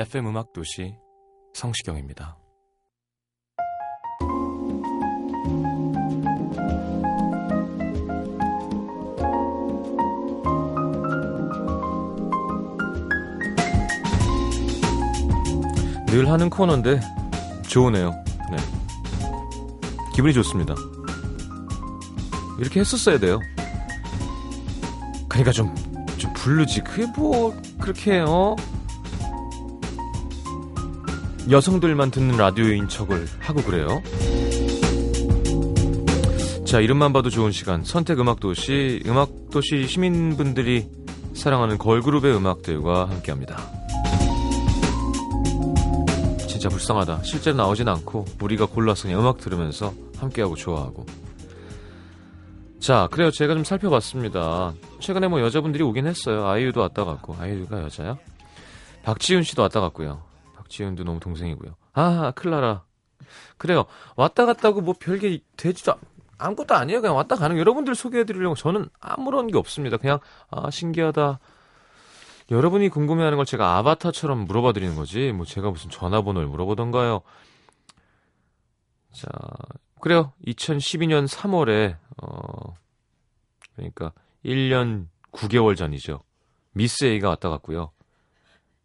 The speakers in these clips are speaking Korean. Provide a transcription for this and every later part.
FM 음악 도시 성시경입니다. 늘 하는 코너인데 좋으네요. 네. 기분이 좋습니다. 이렇게 했었어야 돼요. 그러니까 좀, 좀 부르지. 그게 뭐, 그렇게, 어? 여성들만 듣는 라디오인 척을 하고 그래요. 자, 이름만 봐도 좋은 시간. 선택 음악 도시, 음악 도시 시민분들이 사랑하는 걸그룹의 음악들과 함께 합니다. 진짜 불쌍하다. 실제로 나오진 않고, 우리가 골라서 그냥 음악 들으면서 함께하고 좋아하고. 자, 그래요. 제가 좀 살펴봤습니다. 최근에 뭐 여자분들이 오긴 했어요. 아이유도 왔다 갔고. 아이유가 여자야? 박지윤 씨도 왔다 갔고요. 박지윤도 너무 동생이고요. 아, 클라라. 그래요. 왔다 갔다고 뭐 별게 되지도 않- 아무것도 아니에요. 그냥 왔다 가는 거. 여러분들 소개해 드리려고 저는 아무런 게 없습니다. 그냥 아 신기하다. 여러분이 궁금해하는 걸 제가 아바타처럼 물어봐 드리는 거지. 뭐 제가 무슨 전화번호를 물어보던가요. 자, 그래요. 2012년 3월에 어 그러니까 1년 9개월 전이죠. 미스 A가 왔다 갔고요.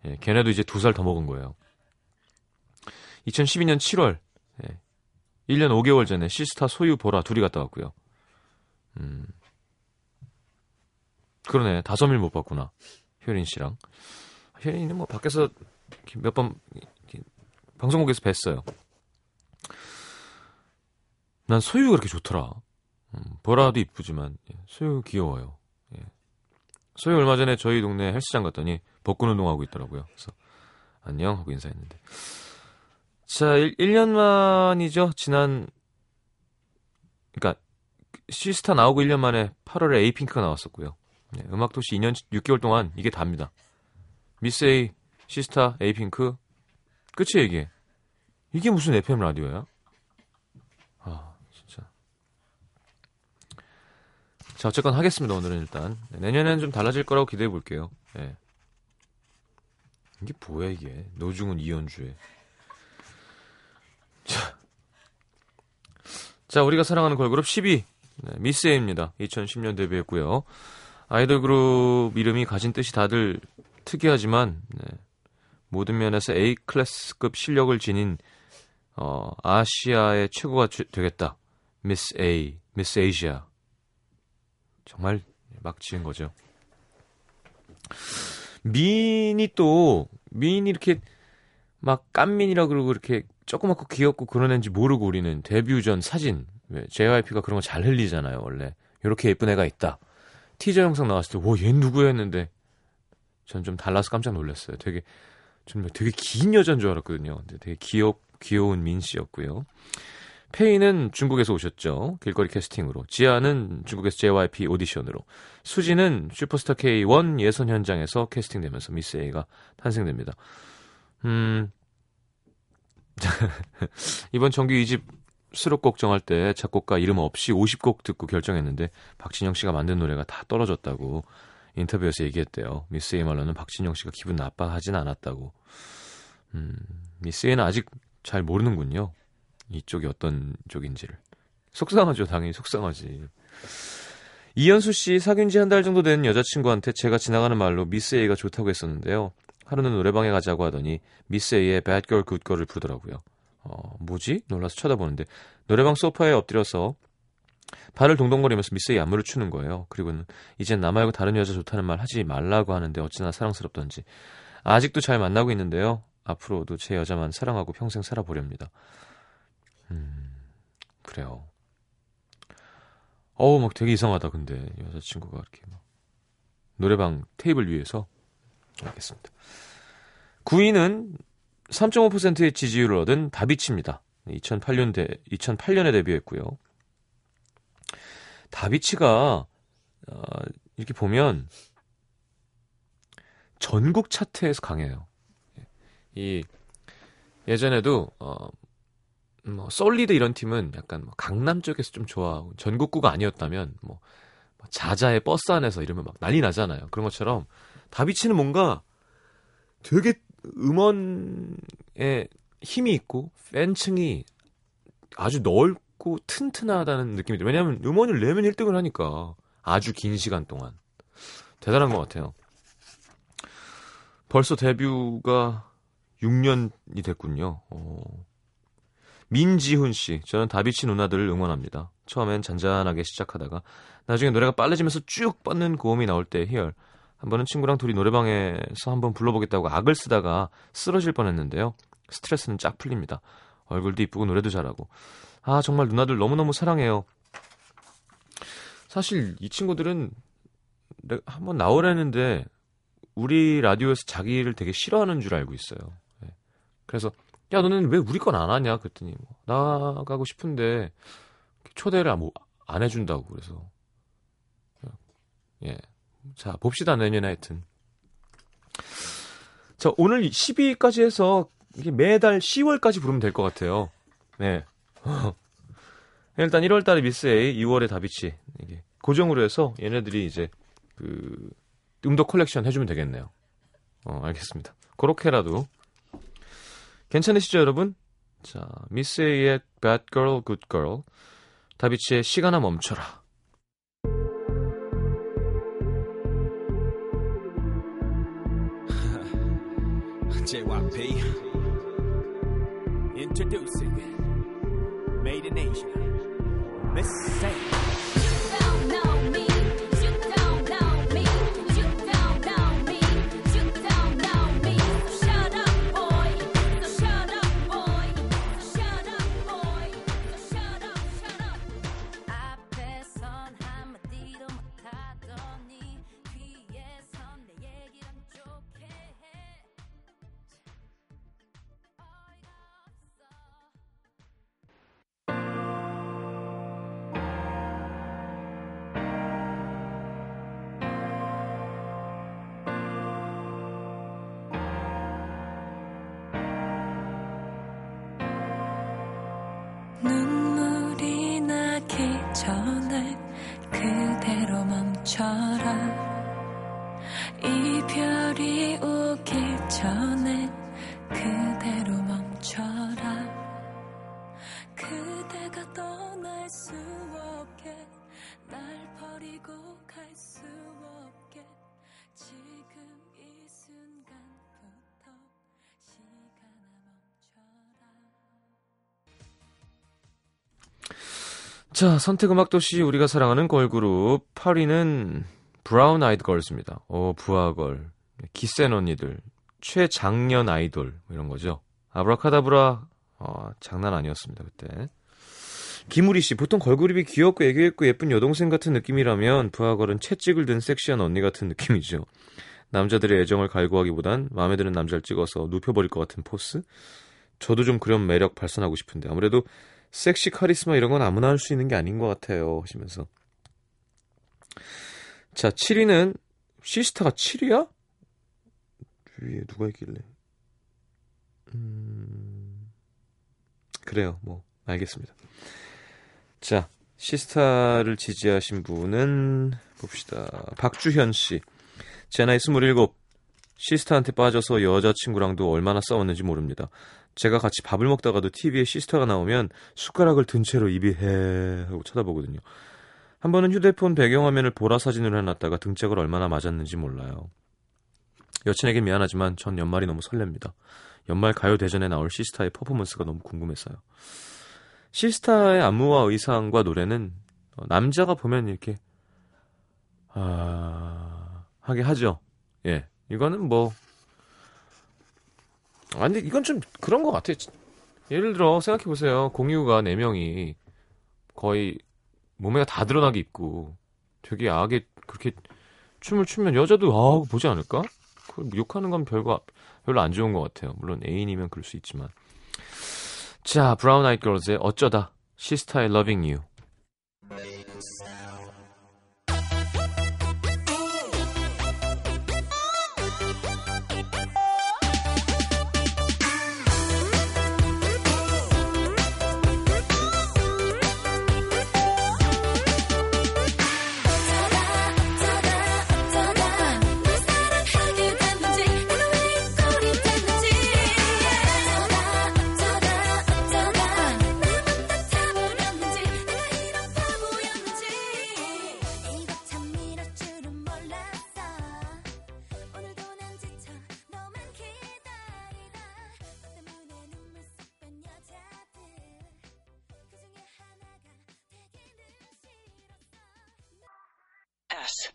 예, 걔네도 이제 두 살 더 먹은 거예요. 2012년 7월, 예, 1년 5개월 전에 시스타 소유 보라 둘이 갔다 왔고요. 음, 그러네. 다섯 밀 못 봤구나. 효린 씨랑. 효린이는 뭐 밖에서 몇 번 방송국에서 뵀어요. 난 소유가 그렇게 좋더라. 음, 보라도 이쁘지만 예, 소유 귀여워요. 예. 소유 얼마 전에 저희 동네 헬스장 갔더니 복근 운동하고 있더라고요. 그래서 안녕 하고 인사했는데. 자, 1, 1년 만이죠. 지난 그러니까 시스타 나오고 1년 만에 8월에 에이핑크가 나왔었고요. 네, 음악도시 2년 6개월 동안 이게 답니다. 미스 A, 시스타, 에이핑크 끝이에요 이게. 이게 무슨 FM 라디오야? 아 진짜. 자 어쨌건 하겠습니다 오늘은 일단 네, 내년에는 좀 달라질 거라고 기대해 볼게요. 네. 이게 뭐야 이게 노중훈 이현주의. 자, 자 우리가 사랑하는 걸그룹 10위 네, 미스 A입니다. 2010년 데뷔했고요. 아이돌 그룹 이름이 가진 뜻이 다들 특이하지만 네, 모든 면에서 A 클래스급 실력을 지닌 어, 아시아의 최고가 되- 되겠다. 미스 A, 미스 에이시아. 정말 막 지은 거죠. 미인이 또 미인이 이렇게 막 깐민이라 그러고 이렇게 조그맣고 귀엽고 그런 애인지 모르고 우리는 데뷔 전 사진 왜 JYP가 그런 거 잘 흘리잖아요 원래. 이렇게 예쁜 애가 있다. 티저 영상 나왔을 때와얘 누구야? 했는데 전 좀 달라서 깜짝 놀랐어요. 되게 좀 되게 긴 여자인 줄 알았거든요. 근데 되게 귀엽 귀여운 민 씨였고요. 페이는 중국에서 오셨죠. 길거리 캐스팅으로. 지아는 중국에서 JYP 오디션으로. 수지는 슈퍼스타 K1 예선 현장에서 캐스팅되면서 미스 A가 탄생됩니다. 음 이번 정규 2집 수록곡 정할 때 작곡가 이름 없이 50곡 듣고 결정했는데 박진영 씨가 만든 노래가 다 떨어졌다고 인터뷰에서 얘기했대요. 미스 A 말로는 박진영 씨가 기분 나빠하진 않았다고. 음, 미스 A는 아직 잘 모르는군요. 이쪽이 어떤 쪽인지를. 속상하죠, 당연히 속상하지. 이현수 씨 사귄 지 한 달 정도 된 여자친구한테 제가 지나가는 말로 미스 A가 좋다고 했었는데요. 하루는 노래방에 가자고 하더니 미스 A의 Bad Girl Good Girl을 부르더라고요. 어, 뭐지? 놀라서 쳐다보는데 노래방 소파에 엎드려서 발을 동동거리면서 미스의 안무를 추는 거예요. 그리고는 이젠 나 말고 다른 여자 좋다는 말 하지 말라고 하는데 어찌나 사랑스럽던지. 아직도 잘 만나고 있는데요. 앞으로도 제 여자만 사랑하고 평생 살아보렵니다. 음, 그래요. 어우, 막 되게 이상하다, 근데. 여자친구가 이렇게 막. 노래방 테이블 위에서. 알겠습니다. 9위는 3.5%의 지지율을 얻은 다비치입니다. 2008년 대, 2008년에 데뷔했고요. 다비치가, 어, 이렇게 보면, 전국 차트에서 강해요. 이, 예전에도, 어, 뭐, 솔리드 이런 팀은 약간 뭐 강남 쪽에서 좀 좋아하고, 전국구가 아니었다면, 뭐, 자자의 버스 안에서 이러면 막 난리 나잖아요. 그런 것처럼, 다비치는 뭔가 되게 음원에 힘이 있고, 팬층이 아주 넓고 튼튼하다는 느낌이 들어요. 왜냐하면 음원을 내면 1등을 하니까 아주 긴 시간 동안 대단한 것 같아요. 벌써 데뷔가 6년이 됐군요. 어. 민지훈 씨, 저는 다비치 누나들을 응원합니다. 처음엔 잔잔하게 시작하다가 나중에 노래가 빨라지면서 쭉 뻗는 고음이 나올 때 희열. 한 번은 친구랑 둘이 노래방에서 한번 불러보겠다고 악을 쓰다가 쓰러질 뻔했는데요. 스트레스는 쫙 풀립니다. 얼굴도 이쁘고 노래도 잘하고. 아, 정말 누나들 너무너무 사랑해요. 사실 이 친구들은 한번 나오라는데 우리 라디오에서 자기를 되게 싫어하는 줄 알고 있어요. 네. 그래서 야 너는 왜 우리 건 안 하냐 그랬더니 뭐, 나가고 싶은데 초대를 안, 안 해준다고 그래서 예. 자 봅시다 내년에 하여튼 자 오늘 12위까지 해서 이게 매달 10월까지 부르면 될 것 같아요. 네. 일단 1월 달에 미스 A, 2월에 다비치. 이게 고정으로 해서 얘네들이 이제 그 음도 컬렉션 해주면 되겠네요. 어, 알겠습니다. 그렇게라도. 괜찮으시죠, 여러분? 자, 미스 A의 Bad Girl, Good Girl. 다비치의 시간아 멈춰라. JYP Introducing Made in Asia. Miss Sam 눈물이 나기 전에 그대로 멈춰라. 자, 선택 음악 도시 우리가 사랑하는 걸그룹 8위는 브라운 아이드 걸스입니다. 어, 브아걸, 기센 언니들, 최장년 아이돌 뭐 이런 거죠. 아브라카다브라 어, 장난 아니었습니다 그때. 김우리 씨, 보통 걸그룹이 귀엽고 애교있고 예쁜 여동생 같은 느낌이라면 브아걸은 채찍을 든 섹시한 언니 같은 느낌이죠. 남자들의 애정을 갈구하기보단 마음에 드는 남자를 찍어서 눕혀버릴 것 같은 포스? 저도 좀 그런 매력 발산하고 싶은데 아무래도 섹시 카리스마 이런 건 아무나 할 수 있는 게 아닌 것 같아요. 하시면서. 자, 7위는 시스타가 7위야? 위에 누가 있길래. 음, 그래요. 뭐, 알겠습니다. 자, 시스타를 지지하신 분은 봅시다. 박주현 씨. 제 나이 27. 시스타한테 빠져서 여자친구랑도 얼마나 싸웠는지 모릅니다. 제가 같이 밥을 먹다가도 TV에 시스터가 나오면 숟가락을 든 채로 입이 해 하고 쳐다보거든요. 한 번은 휴대폰 배경화면을 보라 사진으로 해놨다가 등짝을 얼마나 맞았는지 몰라요. 여친에게 미안하지만 전 연말이 너무 설렙니다. 연말 가요 대전에 나올 시스타의 퍼포먼스가 너무 궁금했어요. 시스타의 안무와 의상과 노래는 어, 남자가 보면 이렇게 아 하게 하죠. 예, 이거는 뭐 아니 이건 좀 그런 것 같아요. 예를 들어 생각해 보세요. 공유가 4명이 거의 몸에가 다 드러나게 입고 되게 야하게 그렇게 춤을 추면 여자도 아 보지 않을까? 그 욕하는 건 별거 별로 안 좋은 것 같아요. 물론 애인이면 그럴 수 있지만. 자, 브라운 아이드 걸즈의 어쩌다 시스타의 Loving You.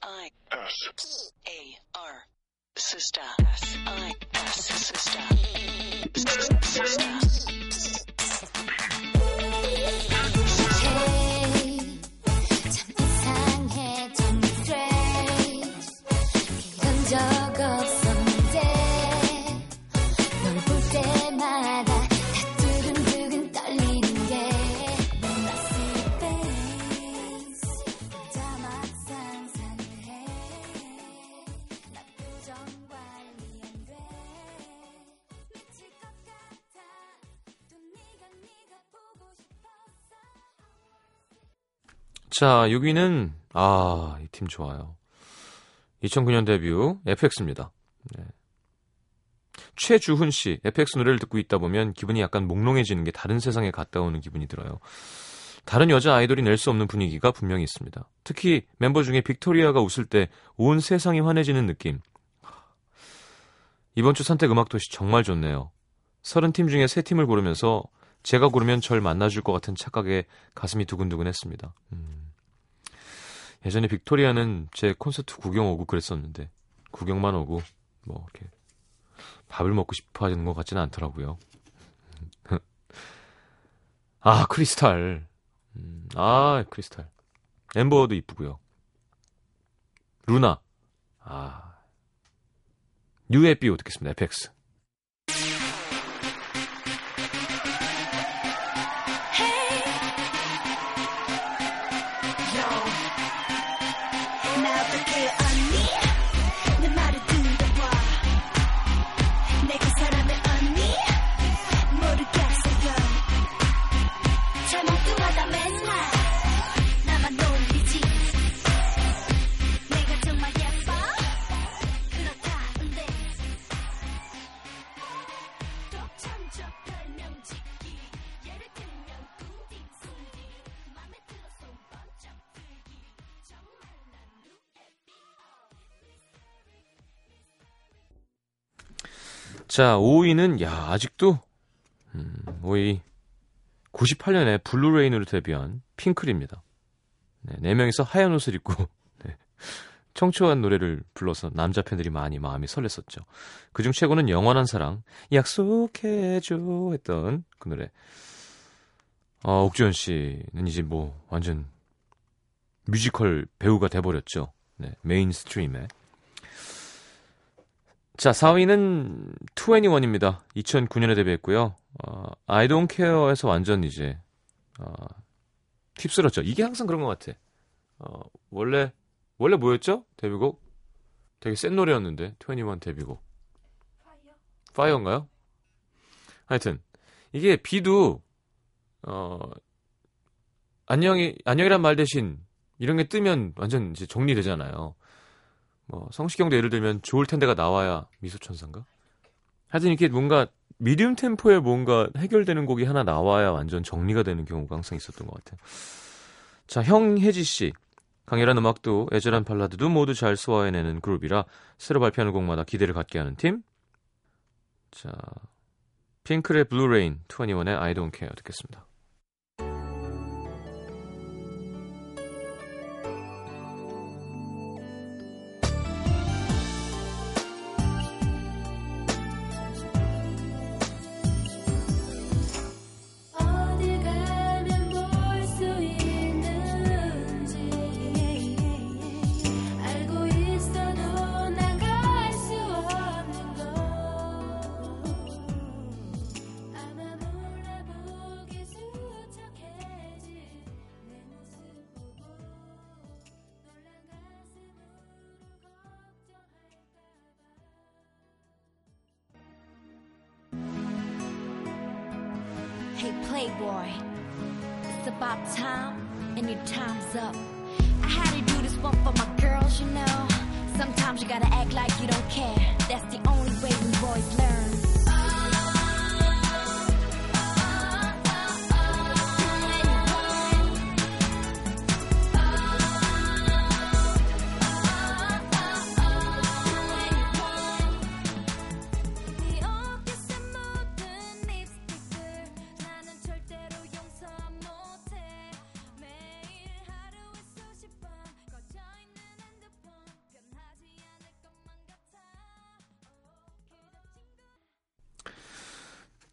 I S A R. Sister. S I S sister. Sister 자, 6위는 아, 이 팀 좋아요. 2009년 데뷔 FX입니다. 네. 최주훈 씨, FX 노래를 듣고 있다 보면 기분이 약간 몽롱해지는 게 다른 세상에 갔다 오는 기분이 들어요. 다른 여자 아이돌이 낼 수 없는 분위기가 분명히 있습니다. 특히 멤버 중에 빅토리아가 웃을 때 온 세상이 환해지는 느낌. 이번 주 선택 음악 도시 정말 좋네요. 서른 팀 중에 세 팀을 고르면서 제가 고르면 절 만나줄 것 같은 착각에 가슴이 두근두근 했습니다. 음. 예전에 빅토리아는 제 콘서트 구경 오고 그랬었는데, 구경만 오고, 뭐, 이렇게, 밥을 먹고 싶어 하는 것 같지는 않더라고요. 아, 크리스탈. 음, 아, 크리스탈. 엠버도 이쁘고요. 루나. 아. 뉴에비오 듣겠습니다. 에펙스. 자, 5위는, 야, 아직도, 음, 5위. 98년에 Blue Rain으로 데뷔한 핑클입니다. 네, 4명이서 하얀 옷을 입고, 네, 청초한 노래를 불러서 남자 팬들이 많이 마음이 설렜었죠. 그중 최고는 영원한 사랑, 약속해줘 했던 그 노래. 어, 옥주현 씨는 이제 뭐, 완전 뮤지컬 배우가 돼버렸죠. 네, mainstream에. 자, 4위는 2NE1입니다. 2009년에 데뷔했고요. 어, I Don't Care에서 완전 이제 어, 휩쓸었죠. 이게 항상 그런 것 같아. 어, 원래 원래 뭐였죠? 데뷔곡? 되게 센 노래였는데 2NE1 데뷔곡. Fire인가요? 하여튼 이게 비도 어 안녕이 안녕이란 말 대신 이런 게 뜨면 완전 이제 정리되잖아요. 뭐 성시경도 예를 들면 좋을 텐데가 나와야 미소천사인가? 하여튼 이렇게 뭔가 미디움 템포에 뭔가 해결되는 곡이 하나 나와야 완전 정리가 되는 경우가 항상 있었던 것 같아요. 자, 형혜지 씨. 강렬한 음악도 애절한 발라드도 모두 잘 소화해내는 그룹이라 새로 발표하는 곡마다 기대를 갖게 하는 팀. 자, 핑클의 블루레인, 21의 I Don't Care 듣겠습니다. Playboy. It's about time, and your time's up. I had to do this one for my girls, you know. Sometimes you gotta act like you don't care. That's the only way we boys learn.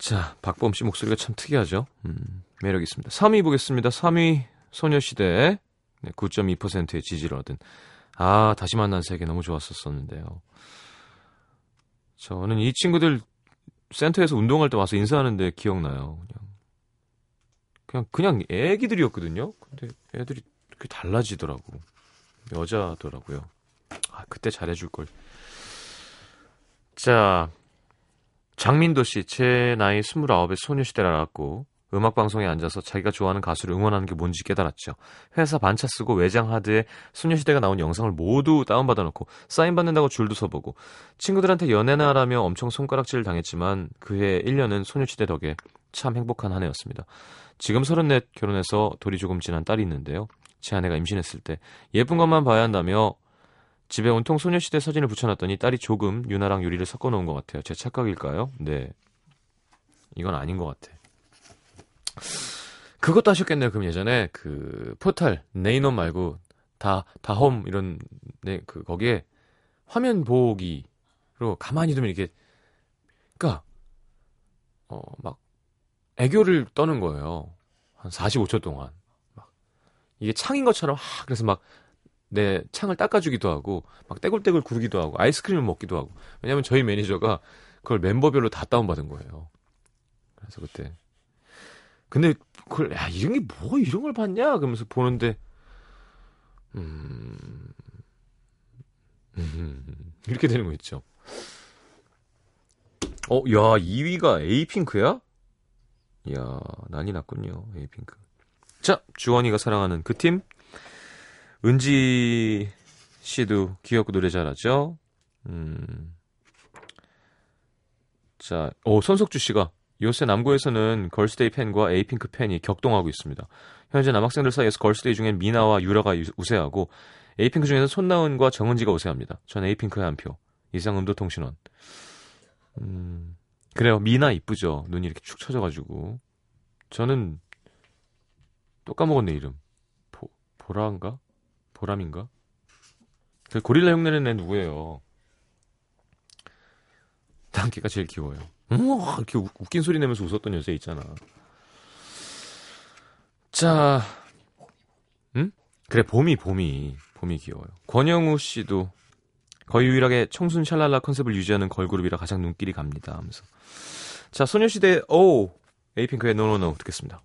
자, 박범 씨 목소리가 참 특이하죠? 음, 매력 있습니다. 3위 보겠습니다. 3위 소녀시대. 네, 9.2%의 지지를 얻은. 아, 다시 만난 세계 너무 좋았었었는데요. 저는 이 친구들 센터에서 운동할 때 와서 인사하는데 기억나요. 그냥. 그냥, 그냥 애기들이었거든요. 근데 애들이 그렇게 달라지더라고. 여자더라고요. 아, 그때 잘해줄 걸. 자, 장민도 씨, 제 나이 29에 소녀시대를 알았고, 음악 방송에 앉아서 자기가 좋아하는 가수를 응원하는 게 뭔지 깨달았죠. 회사 반차 쓰고 외장 하드에 소녀시대가 나온 영상을 모두 다운받아 놓고 사인 받는다고 줄도 서보고 친구들한테 연애나 하라며 엄청 손가락질을 당했지만 그해 1년은 소녀시대 덕에 참 행복한 한 해였습니다. 지금 34 결혼해서 돌이 조금 지난 딸이 있는데요. 제 아내가 임신했을 때 예쁜 것만 봐야 한다며 집에 온통 소녀시대 사진을 붙여놨더니 딸이 조금 유나랑 유리를 섞어놓은 것 같아요. 제 착각일까요? 네. 이건 아닌 것 같아. 그것도 하셨겠네요. 그럼 예전에 그 포탈 네이놈 말고 다 다홈 이런 네 그 거기에 화면 보기로 가만히 두면 이렇게 그러니까 어 막 애교를 떠는 거예요. 한 45초 동안 막 이게 창인 것처럼 하 그래서 막 내 창을 닦아주기도 하고 막 떼굴떼굴 구르기도 하고 아이스크림을 먹기도 하고 왜냐면 저희 매니저가 그걸 멤버별로 다 다운받은 거예요. 그래서 그때 근데 그걸 야 이런 게 뭐 이런 걸 봤냐 그러면서 보는데 음, 음 이렇게 되는 거 있죠. 어, 야 2위가 에이핑크야? 야 난리 났군요 에이핑크. 자 주원이가 사랑하는 그 팀 은지 씨도 귀엽고 노래 잘하죠. 음. 자, 오 손석주 씨가 요새 남고에서는 걸스데이 팬과 에이핑크 팬이 격동하고 있습니다. 현재 남학생들 사이에서 걸스데이 중엔 민아와 유라가 유- 우세하고 에이핑크 중에서 손나은과 정은지가 우세합니다. 전 에이핑크에 한 표. 이상 음도 통신원. 음, 그래요. 미나 이쁘죠. 눈이 이렇게 축 처져가지고. 저는 또 까먹었네 이름. 보, 보라인가? 보람인가? 그 고릴라 흉내낸 애 누구예요? 단기가 제일 귀여워요. 우와, 이렇게 웃- 웃긴 소리 내면서 웃었던 여자 있잖아. 자, 응? 그래, 봄이, 봄이, 봄이 귀여워요. 권영우 씨도 거의 유일하게 청순 샬랄라 컨셉을 유지하는 걸그룹이라 가장 눈길이 갑니다. 하면서. 자, 소녀시대 오 에이핑크의 노노노 듣겠습니다.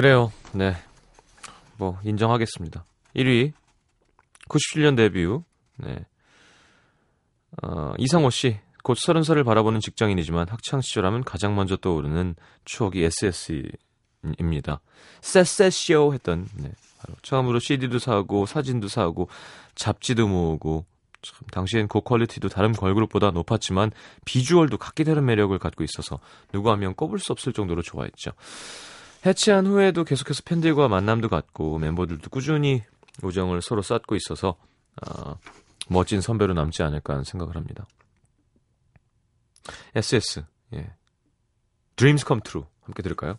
그래요. 네. 뭐 인정하겠습니다. 1위 97년 데뷔. 네. 어, 이상호 씨, 곧 서른 살을 바라보는 직장인이지만 학창 시절하면 가장 먼저 떠오르는 추억이 SS입니다. 세세쇼 했던 네, 바로 처음으로 CD도 사고 사진도 사고 잡지도 모으고 참 당시엔 고퀄리티도 다른 걸그룹보다 높았지만 비주얼도 각기 다른 매력을 갖고 있어서 누구 하면 꼽을 수 없을 정도로 좋아했죠. 해체한 후에도 계속해서 팬들과 만남도 갖고 멤버들도 꾸준히 우정을 서로 쌓고 있어서 아, 멋진 선배로 남지 않을까 하는 생각을 합니다. SS 예. Dreams Come True 함께 들을까요?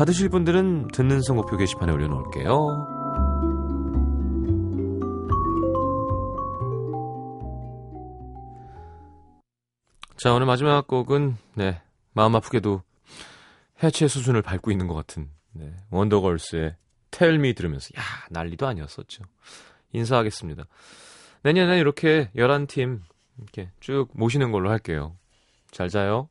받으실 분들은 듣는 선곡표 게시판에 올려놓을게요. 자, 오늘 마지막 곡은, 네, 마음 아프게도 해체 수준을 밟고 있는 것 같은, 네, 원더걸스의 텔미 들으면서, 야, 난리도 아니었었죠. 인사하겠습니다. 내년에 이렇게 11팀, 이렇게 쭉 모시는 걸로 할게요. 잘 자요.